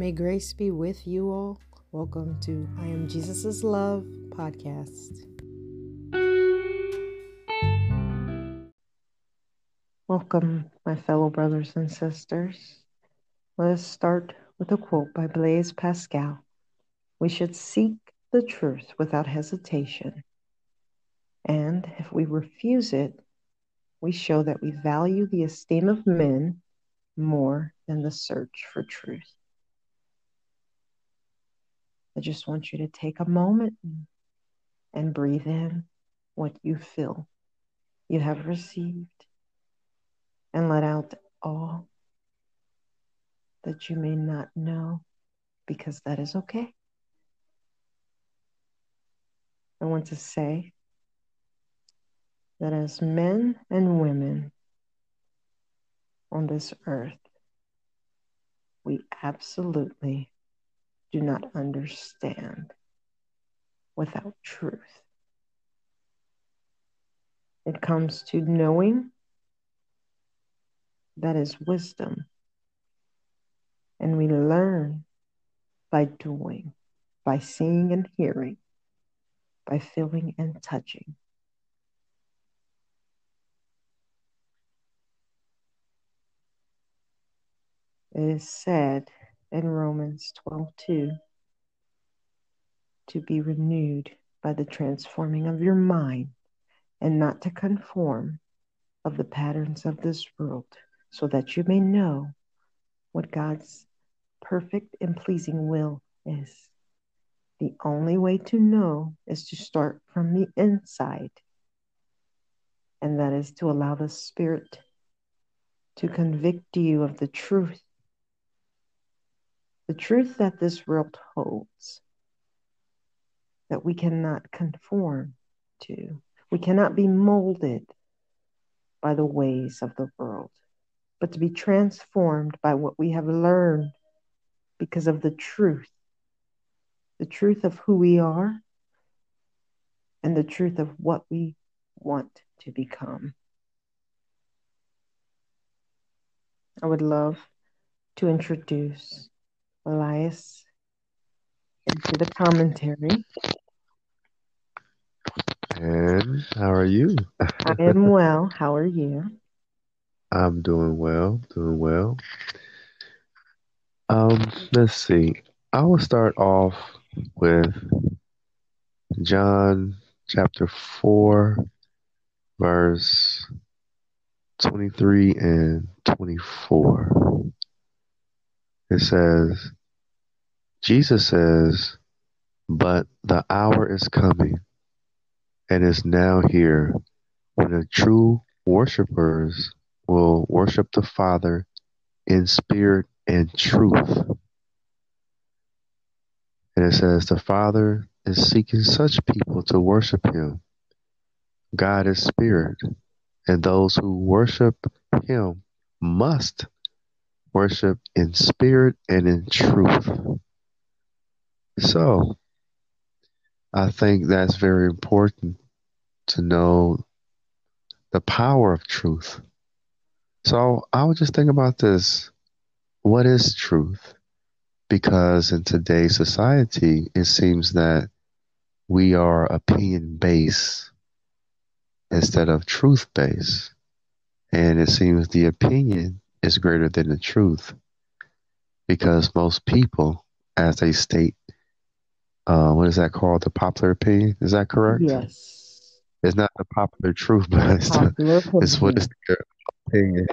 May grace be with you all. Welcome to I Am Jesus' Love podcast. Welcome, my fellow brothers and sisters. Let us start with a quote by Blaise Pascal We should seek the truth without hesitation. And if we refuse it, we show that we value the esteem of men more than the search for truth. I just want you to take a moment and breathe in what you feel you have received and let out all that you may not know because that is okay. I want to say that as men and women on this earth, we absolutely do not understand without truth. It comes to knowing that is wisdom. And we learn by doing, by seeing and hearing, by feeling and touching. It is said in Romans 12:2 to be renewed by the transforming of your mind and not to conform of the patterns of this world so that you may know what God's perfect and pleasing will is. The only way to know is to start from the inside, and that is to allow the Spirit to convict you of the truth the truth that this world holds that we cannot conform to. We cannot be molded by the ways of the world, but to be transformed by what we have learned because of the truth the truth of who we are and the truth of what we want to become. I would love to introduce Elias into the commentary. And how are you? I am well. How are you? I'm doing well, doing well. Um, let's see. I will start off with John chapter 4, verse 23 and 24. It says, Jesus says, But the hour is coming and is now here when the true worshippers will worship the Father in spirit and truth. And it says, The Father is seeking such people to worship Him. God is spirit, and those who worship Him must worship in spirit and in truth. So, I think that's very important to know the power of truth. So, I would just think about this what is truth? Because in today's society, it seems that we are opinion based instead of truth based. And it seems the opinion is greater than the truth because most people, as they state, uh, what is that called? The popular opinion? Is that correct? Yes. It's not the popular truth, but it's, the, it's what is their opinion.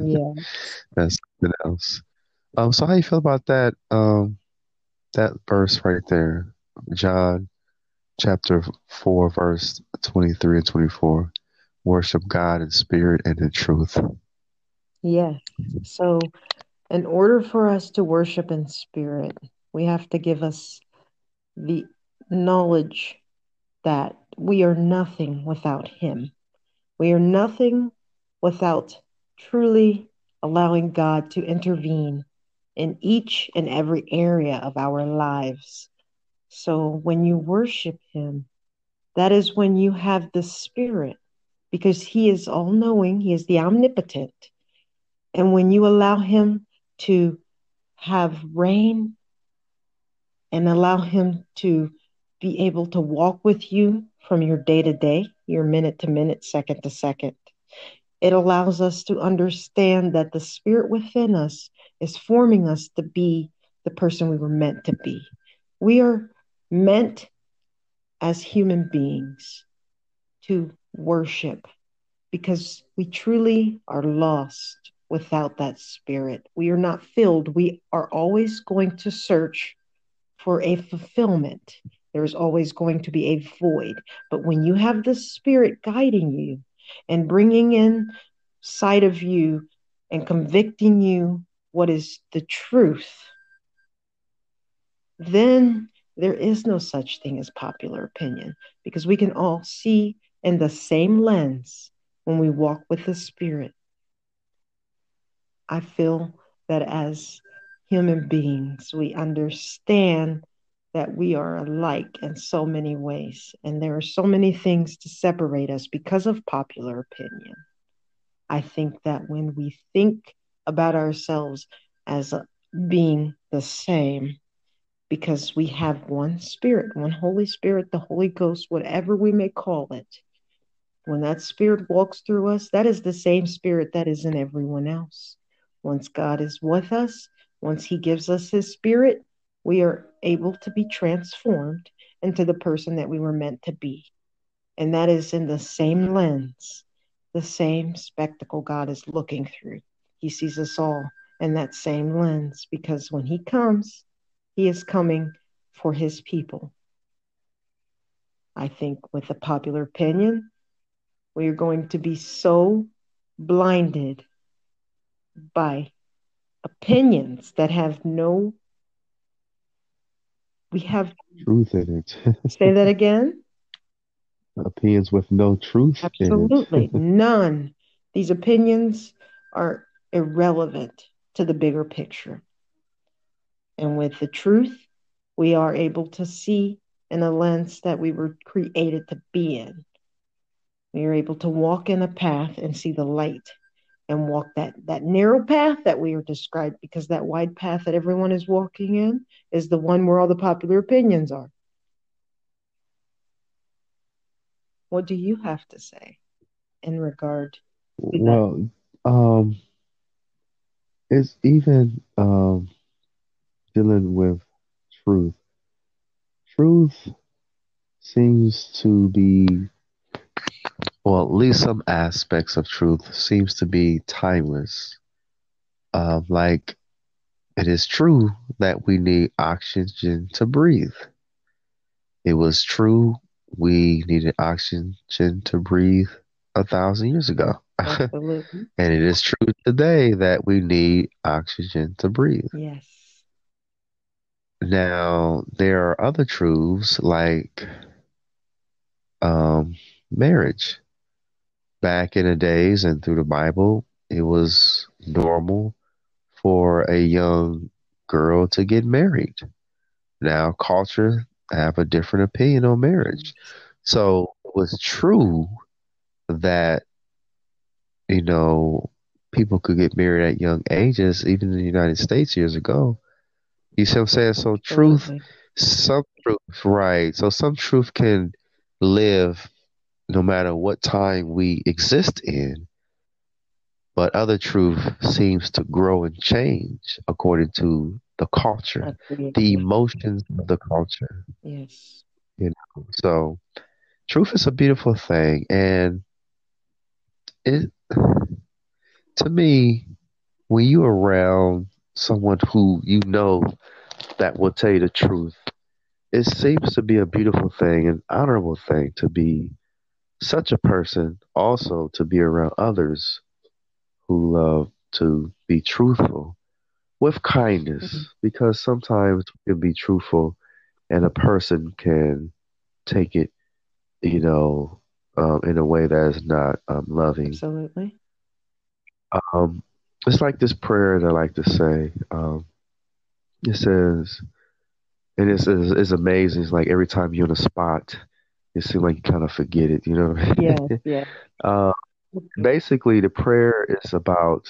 yeah. That's something else. Um, so how you feel about that? Um, that verse right there, John chapter four, verse twenty-three and twenty-four. Worship God in spirit and in truth. Yes. So, in order for us to worship in spirit, we have to give us the knowledge that we are nothing without Him. We are nothing without truly allowing God to intervene in each and every area of our lives. So, when you worship Him, that is when you have the Spirit, because He is all knowing, He is the omnipotent. And when you allow Him to have reign and allow Him to be able to walk with you from your day to day, your minute to minute, second to second. It allows us to understand that the Spirit within us is forming us to be the person we were meant to be. We are meant as human beings to worship because we truly are lost without that spirit. We are not filled. We are always going to search for a fulfillment. There's always going to be a void. But when you have the spirit guiding you and bringing in sight of you and convicting you what is the truth, then there is no such thing as popular opinion because we can all see in the same lens when we walk with the Spirit. I feel that as human beings, we understand that we are alike in so many ways, and there are so many things to separate us because of popular opinion. I think that when we think about ourselves as being the same, because we have one spirit, one Holy Spirit, the Holy Ghost, whatever we may call it. When that spirit walks through us, that is the same spirit that is in everyone else. Once God is with us, once He gives us His spirit, we are able to be transformed into the person that we were meant to be. And that is in the same lens, the same spectacle God is looking through. He sees us all in that same lens because when He comes, he is coming for his people. I think with the popular opinion, we are going to be so blinded by opinions that have no we have truth in it. say that again. Opinions with no truth. Absolutely. None. These opinions are irrelevant to the bigger picture. And with the truth, we are able to see in a lens that we were created to be in. We are able to walk in a path and see the light and walk that, that narrow path that we are described because that wide path that everyone is walking in is the one where all the popular opinions are. What do you have to say in regard well, um, it's even um, dealing with truth. Truth seems to be, well, at least some aspects of truth seems to be timeless. Uh, like it is true that we need oxygen to breathe. It was true we needed oxygen to breathe a thousand years ago. and it is true today that we need oxygen to breathe. Yes. Now, there are other truths like um, marriage. Back in the days and through the Bible, it was normal for a young girl to get married. Now, culture have a different opinion on marriage. So it was true that, you know, people could get married at young ages, even in the United States years ago. You see what I'm saying? So truth, some truth, right? So some truth can live no matter what time we exist in, but other truth seems to grow and change according to the culture, the emotions of the culture. Yes. You know, so truth is a beautiful thing, and it to me, when you're around someone who you know that will tell you the truth. It seems to be a beautiful thing, an honorable thing to be such a person, also to be around others who love to be truthful with kindness, mm-hmm. because sometimes we can be truthful and a person can take it, you know, um, in a way that is not um, loving. Absolutely. Um, it's like this prayer that I like to say. Um, it says, and it's, it's, it's amazing. It's like every time you're in a spot, it seems like you kind of forget it. You know? Yeah, yeah. uh, basically, the prayer is about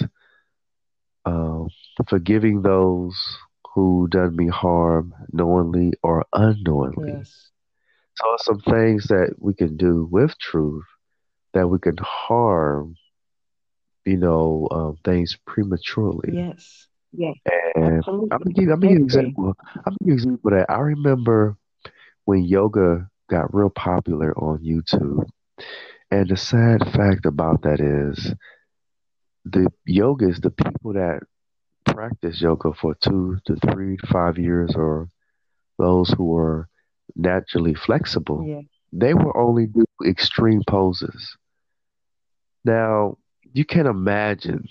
um, forgiving those who done me harm knowingly or unknowingly. Yes. So some things that we can do with truth that we can harm, you know, um, things prematurely. Yes. Yes. And I'm gonna give, I'm gonna give you an example. I'm gonna give you an example that I remember when yoga got real popular on YouTube. And the sad fact about that is the yogas, the people that practice yoga for two to three to five years, or those who are naturally flexible, Yeah. they will only do extreme poses. Now, you can imagine,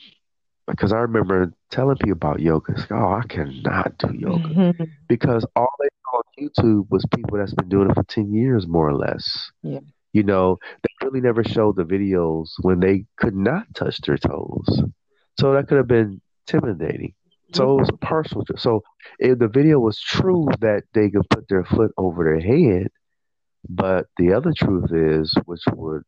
because I remember telling people about yoga, it's like, oh, I cannot do yoga. Mm-hmm. Because all they saw on YouTube was people that's been doing it for 10 years, more or less. Yeah. You know, they really never showed the videos when they could not touch their toes. So that could have been intimidating. So it was mm-hmm. partial. So if the video was true that they could put their foot over their head, but the other truth is, which would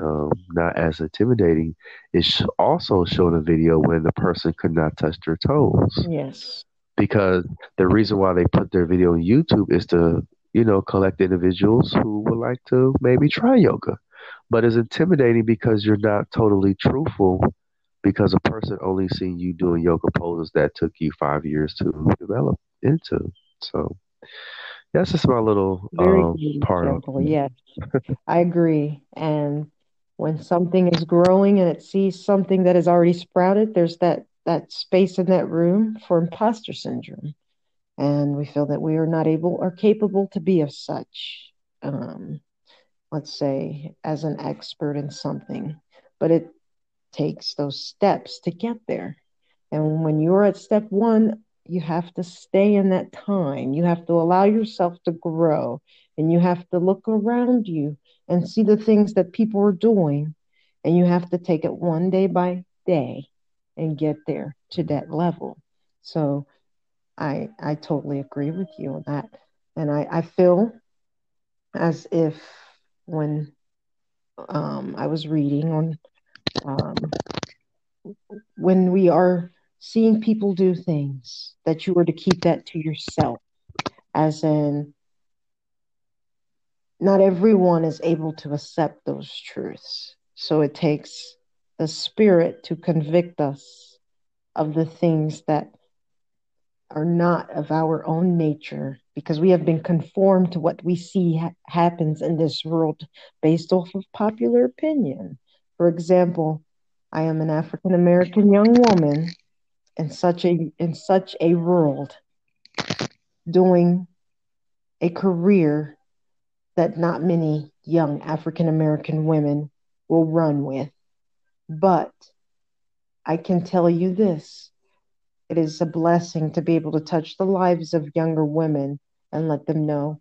um, not as intimidating, is sh- also showing a video when the person could not touch their toes. Yes. Because the reason why they put their video on YouTube is to, you know, collect individuals who would like to maybe try yoga. But it's intimidating because you're not totally truthful because a person only seen you doing yoga poses that took you five years to develop into. So that's just my little Very um part example. it. Yes. I agree. And when something is growing and it sees something that has already sprouted, there's that that space in that room for imposter syndrome. And we feel that we are not able or capable to be of such, um, let's say, as an expert in something. But it takes those steps to get there. And when you're at step one, you have to stay in that time. You have to allow yourself to grow and you have to look around you and see the things that people are doing. And you have to take it one day by day and get there to that level. So I I totally agree with you on that. And I, I feel as if when um, I was reading on um, when we are seeing people do things that you were to keep that to yourself. As in not everyone is able to accept those truths. So it takes the spirit to convict us of the things that are not of our own nature because we have been conformed to what we see ha- happens in this world based off of popular opinion. For example i am an african american young woman in such a in such a world doing a career that not many young African American women will run with. But I can tell you this it is a blessing to be able to touch the lives of younger women and let them know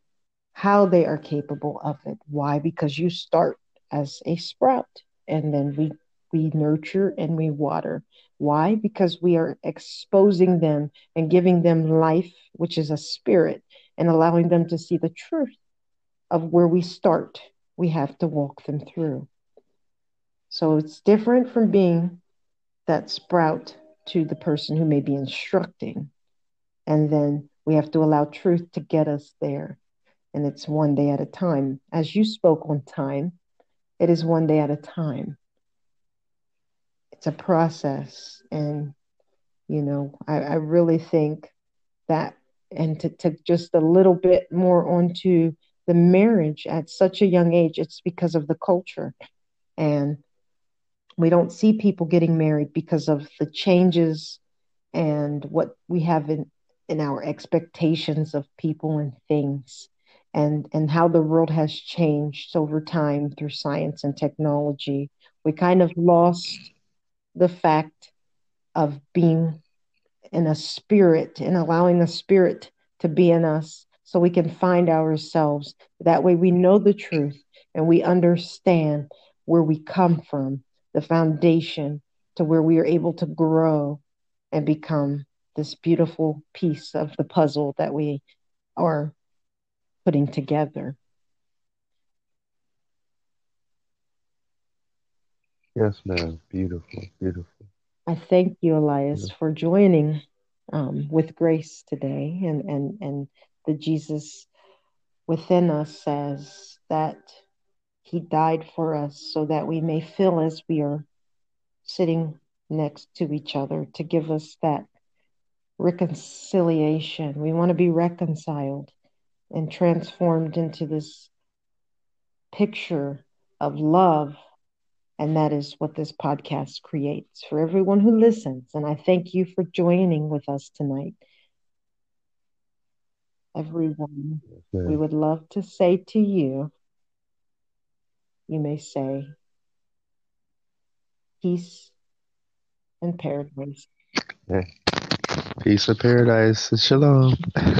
how they are capable of it. Why? Because you start as a sprout and then we we nurture and we water. Why? Because we are exposing them and giving them life, which is a spirit, and allowing them to see the truth of where we start. We have to walk them through. So it's different from being that sprout to the person who may be instructing. And then we have to allow truth to get us there. And it's one day at a time. As you spoke on time, it is one day at a time. It's a process. And, you know, I, I really think that, and to, to just a little bit more onto the marriage at such a young age, it's because of the culture. And we don't see people getting married because of the changes and what we have in, in our expectations of people and things and and how the world has changed over time through science and technology we kind of lost the fact of being in a spirit and allowing the spirit to be in us so we can find ourselves that way we know the truth and we understand where we come from the foundation to where we are able to grow and become this beautiful piece of the puzzle that we are putting together. Yes, ma'am. Beautiful, beautiful. I thank you, Elias, for joining um, with grace today, and and and the Jesus within us says that He died for us so that we may feel as we are sitting next to each other to give us that reconciliation. We want to be reconciled and transformed into this picture of love. And that is what this podcast creates for everyone who listens. And I thank you for joining with us tonight. Everyone, we would love to say to you, you may say, peace and paradise. Peace and paradise. Shalom.